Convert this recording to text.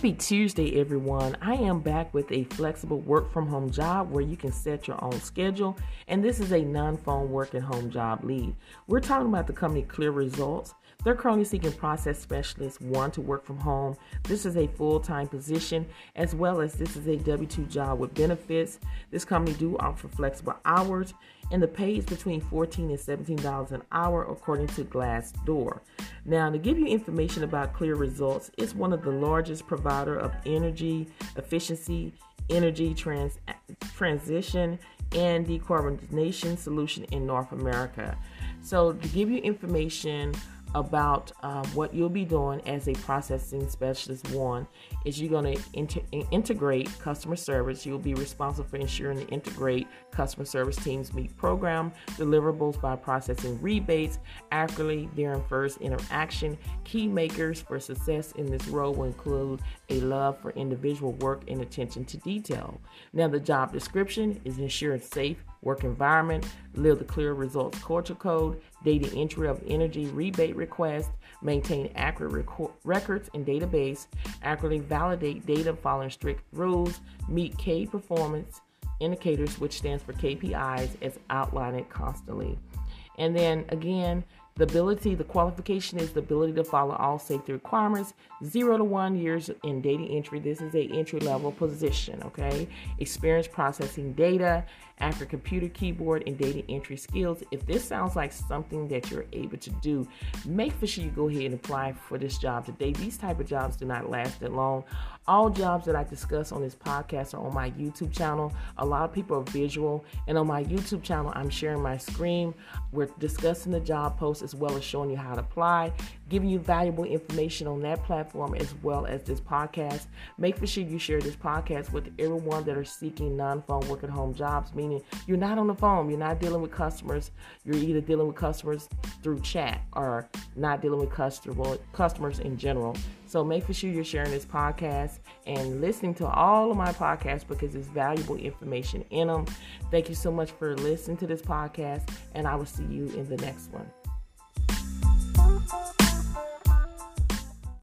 Happy Tuesday, everyone. I am back with a flexible work from home job where you can set your own schedule. And this is a non phone work at home job lead. We're talking about the company Clear Results. They're currently seeking process specialists, one to work from home. This is a full time position, as well as this is a W 2 job with benefits. This company do offer flexible hours, and the pay is between 14 and $17 an hour, according to Glassdoor. Now, to give you information about Clear Results, it's one of the largest provider of energy efficiency, energy trans- transition, and decarbonization solution in North America. So, to give you information about um, what you'll be doing as a processing specialist. One is you're going to inter- integrate customer service. You'll be responsible for ensuring the integrate customer service teams meet program deliverables by processing rebates accurately during first interaction. Key makers for success in this role will include a love for individual work and attention to detail. Now, the job description is ensure a safe work environment, live the clear results culture code, data entry of energy rebate requests, maintain accurate reco- records and database, accurately validate data following strict rules, meet K performance indicators, which stands for KPIs, as outlined constantly. And then again, the ability, the qualification is the ability to follow all safety requirements. Zero to one years in data entry. This is a entry level position. Okay, experience processing data, after computer keyboard and data entry skills. If this sounds like something that you're able to do, make for sure you go ahead and apply for this job today. These type of jobs do not last that long. All jobs that I discuss on this podcast are on my YouTube channel. A lot of people are visual, and on my YouTube channel, I'm sharing my screen. We're discussing the job post as well as showing you how to apply, giving you valuable information on that platform as well as this podcast. Make sure you share this podcast with everyone that are seeking non-phone work at home jobs, meaning you're not on the phone, you're not dealing with customers. You're either dealing with customers through chat or not dealing with customer, customers in general. So make sure you're sharing this podcast and listening to all of my podcasts because there's valuable information in them. Thank you so much for listening to this podcast, and I will see you in the next one.